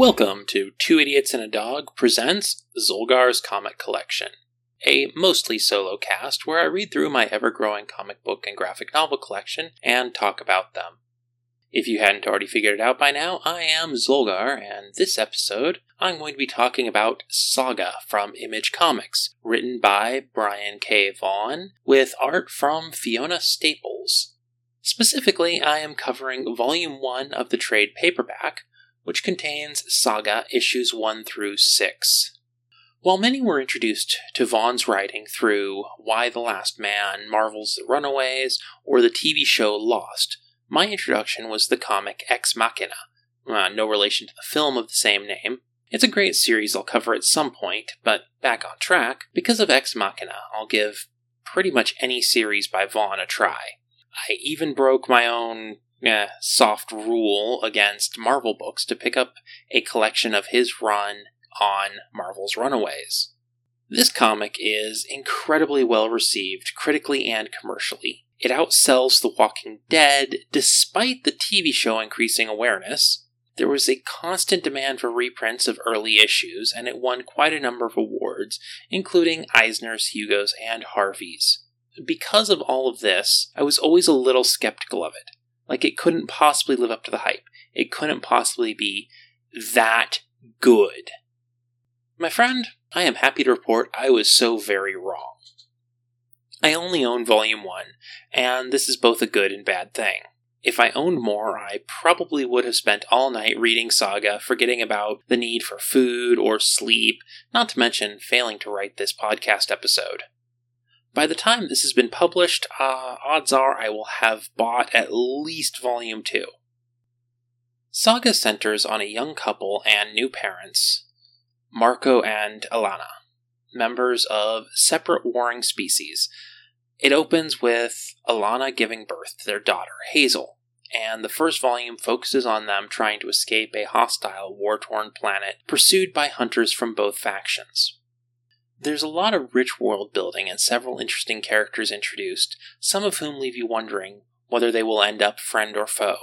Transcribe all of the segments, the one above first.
Welcome to Two Idiots and a Dog presents Zolgar's Comic Collection, a mostly solo cast where I read through my ever growing comic book and graphic novel collection and talk about them. If you hadn't already figured it out by now, I am Zolgar, and this episode I'm going to be talking about Saga from Image Comics, written by Brian K. Vaughan, with art from Fiona Staples. Specifically, I am covering Volume 1 of the trade paperback, which contains Saga issues 1 through 6. While many were introduced to Vaughan's writing through Y: The Last Man, Marvel's The Runaways, or the TV show Lost, my introduction was the comic Ex Machina, uh, no relation to the film of the same name. It's a great series I'll cover at some point, but back on track, because of Ex Machina, I'll give pretty much any series by Vaughan a try. I even broke my own eh, soft rule against Marvel books to pick up a collection of his run on Marvel's Runaways. This comic is incredibly well received critically and commercially. It outsells The Walking Dead despite the TV show increasing awareness. There was a constant demand for reprints of early issues, and it won quite a number of awards, including Eisner's, Hugo's, and Harvey's. Because of all of this, I was always a little skeptical of it. Like, it couldn't possibly live up to the hype. It couldn't possibly be that good. My friend, I am happy to report I was so very wrong. I only own Volume 1, and this is both a good and bad thing. If I owned more, I probably would have spent all night reading Saga, forgetting about the need for food or sleep, not to mention failing to write this podcast episode. By the time this has been published, uh, odds are I will have bought at least Volume 2. Saga centers on a young couple and new parents, Marco and Alana, members of separate warring species it opens with Alana giving birth to their daughter, Hazel, and the first volume focuses on them trying to escape a hostile, war torn planet pursued by hunters from both factions. There's a lot of rich world building and several interesting characters introduced, some of whom leave you wondering whether they will end up friend or foe.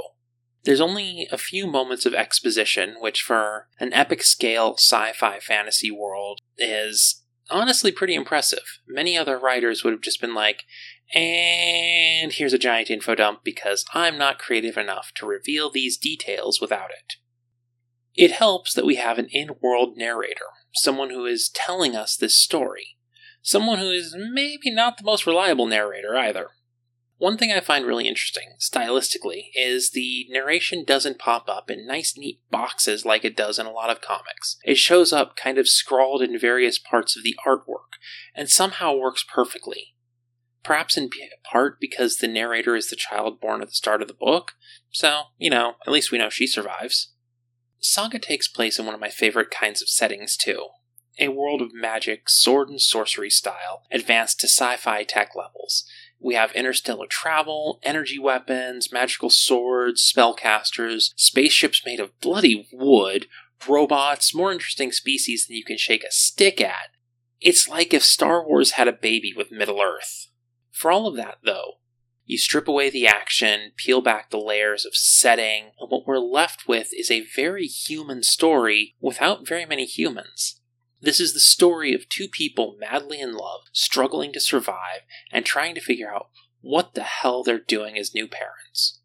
There's only a few moments of exposition, which for an epic scale sci fi fantasy world is honestly pretty impressive. Many other writers would have just been like, and here's a giant info dump because I'm not creative enough to reveal these details without it. It helps that we have an in world narrator, someone who is telling us this story, someone who is maybe not the most reliable narrator either. One thing I find really interesting, stylistically, is the narration doesn't pop up in nice, neat boxes like it does in a lot of comics. It shows up kind of scrawled in various parts of the artwork, and somehow works perfectly. Perhaps in part because the narrator is the child born at the start of the book, so, you know, at least we know she survives. Saga takes place in one of my favorite kinds of settings, too a world of magic, sword and sorcery style, advanced to sci fi tech levels we have interstellar travel, energy weapons, magical swords, spellcasters, spaceships made of bloody wood, robots, more interesting species than you can shake a stick at. It's like if Star Wars had a baby with Middle Earth. For all of that, though, you strip away the action, peel back the layers of setting, and what we're left with is a very human story without very many humans. This is the story of two people madly in love, struggling to survive, and trying to figure out what the hell they're doing as new parents.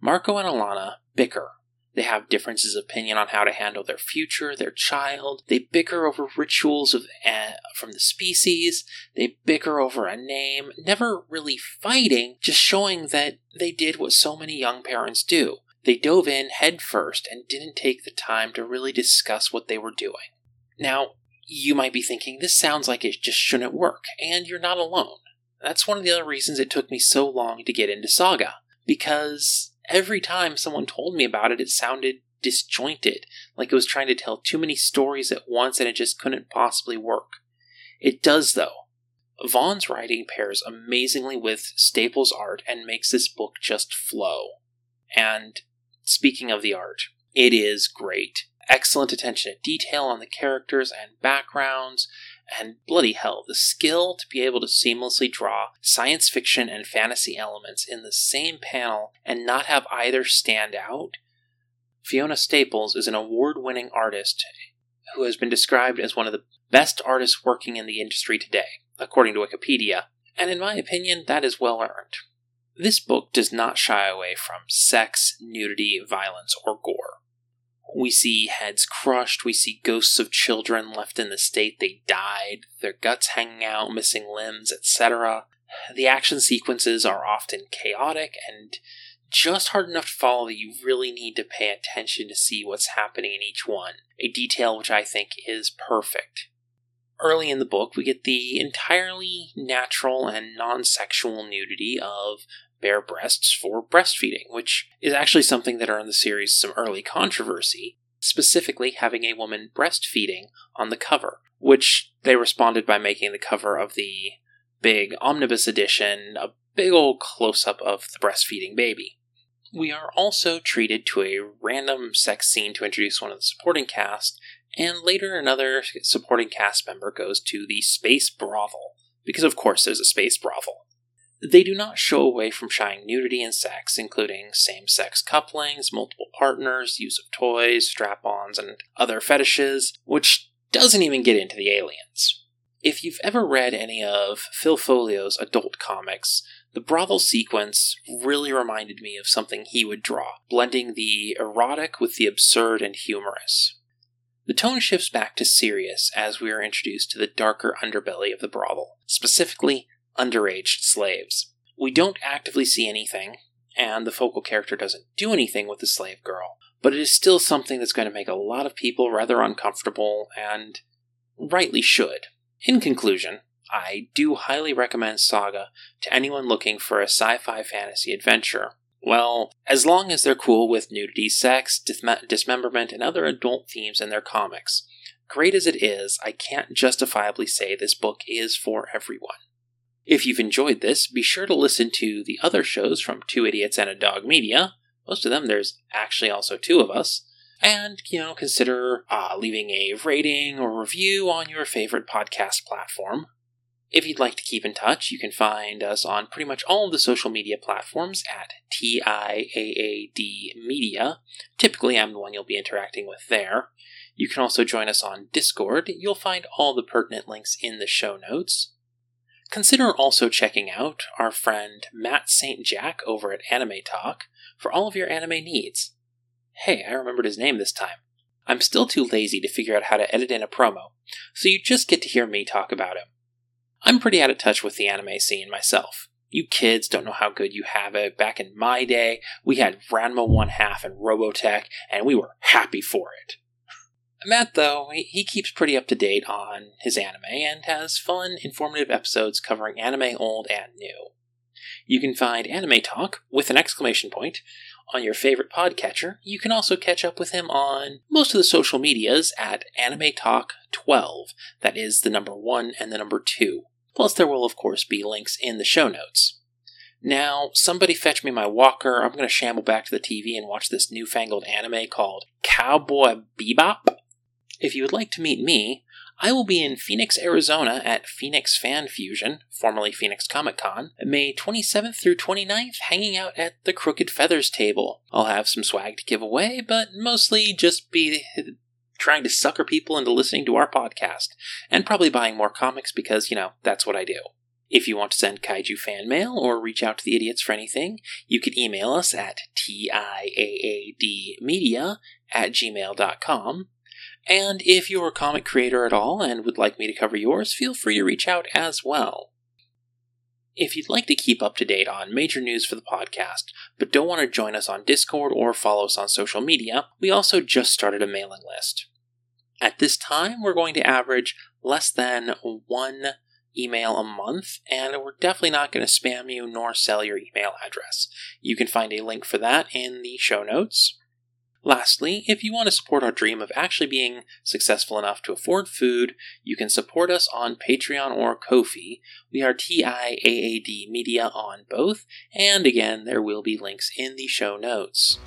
Marco and Alana bicker. They have differences of opinion on how to handle their future, their child. They bicker over rituals of uh, from the species. They bicker over a name, never really fighting, just showing that they did what so many young parents do. They dove in head first and didn't take the time to really discuss what they were doing. Now, you might be thinking, this sounds like it just shouldn't work, and you're not alone. That's one of the other reasons it took me so long to get into Saga, because every time someone told me about it, it sounded disjointed, like it was trying to tell too many stories at once and it just couldn't possibly work. It does, though. Vaughan's writing pairs amazingly with Staples' art and makes this book just flow. And speaking of the art, it is great excellent attention to detail on the characters and backgrounds, and bloody hell, the skill to be able to seamlessly draw science fiction and fantasy elements in the same panel and not have either stand out. Fiona Staples is an award winning artist who has been described as one of the best artists working in the industry today, according to Wikipedia, and in my opinion, that is well earned. This book does not shy away from sex, nudity, violence, or gore. We see heads crushed, we see ghosts of children left in the state they died, their guts hanging out, missing limbs, etc. The action sequences are often chaotic and just hard enough to follow that you really need to pay attention to see what's happening in each one, a detail which I think is perfect. Early in the book, we get the entirely natural and non sexual nudity of bare breasts for breastfeeding, which is actually something that earned the series some early controversy, specifically having a woman breastfeeding on the cover, which they responded by making the cover of the big omnibus edition a big old close up of the breastfeeding baby. We are also treated to a random sex scene to introduce one of the supporting cast, and later another supporting cast member goes to the space brothel, because of course there's a space brothel. They do not show away from shying nudity and sex, including same sex couplings, multiple partners, use of toys, strap ons, and other fetishes, which doesn't even get into the aliens. If you've ever read any of Phil Foglio's adult comics, the brothel sequence really reminded me of something he would draw, blending the erotic with the absurd and humorous. The tone shifts back to serious as we are introduced to the darker underbelly of the brothel, specifically underage slaves. We don't actively see anything, and the focal character doesn't do anything with the slave girl, but it is still something that's going to make a lot of people rather uncomfortable, and rightly should. In conclusion, I do highly recommend Saga to anyone looking for a sci fi fantasy adventure. Well, as long as they're cool with nudity, sex, dismemberment, and other adult themes in their comics. Great as it is, I can't justifiably say this book is for everyone. If you've enjoyed this, be sure to listen to the other shows from Two Idiots and a Dog Media. Most of them, there's actually also two of us. And, you know, consider uh, leaving a rating or review on your favorite podcast platform. If you'd like to keep in touch, you can find us on pretty much all of the social media platforms at TIAAD Media. Typically, I'm the one you'll be interacting with there. You can also join us on Discord. You'll find all the pertinent links in the show notes. Consider also checking out our friend Matt St. Jack over at Anime Talk for all of your anime needs. Hey, I remembered his name this time. I'm still too lazy to figure out how to edit in a promo, so you just get to hear me talk about him. I'm pretty out of touch with the anime scene myself. You kids don't know how good you have it. Back in my day, we had Ranma 1 half and Robotech, and we were happy for it. Matt, though, he keeps pretty up to date on his anime and has fun, informative episodes covering anime old and new. You can find Anime Talk with an exclamation point on your favorite podcatcher. You can also catch up with him on most of the social medias at Anime Talk 12. That is the number 1 and the number 2. Plus, there will, of course, be links in the show notes. Now, somebody fetch me my walker. I'm going to shamble back to the TV and watch this newfangled anime called Cowboy Bebop. If you would like to meet me, I will be in Phoenix, Arizona at Phoenix Fan Fusion, formerly Phoenix Comic Con, May 27th through 29th, hanging out at the Crooked Feathers table. I'll have some swag to give away, but mostly just be trying to sucker people into listening to our podcast, and probably buying more comics because, you know, that's what I do. If you want to send kaiju fan mail or reach out to the idiots for anything, you can email us at tiaadmedia at gmail.com. And if you're a comic creator at all and would like me to cover yours, feel free to reach out as well. If you'd like to keep up to date on major news for the podcast, but don't want to join us on Discord or follow us on social media, we also just started a mailing list. At this time, we're going to average less than one email a month, and we're definitely not going to spam you nor sell your email address. You can find a link for that in the show notes. Lastly, if you want to support our dream of actually being successful enough to afford food, you can support us on Patreon or Ko-fi. We are TIAAD Media on both, and again, there will be links in the show notes.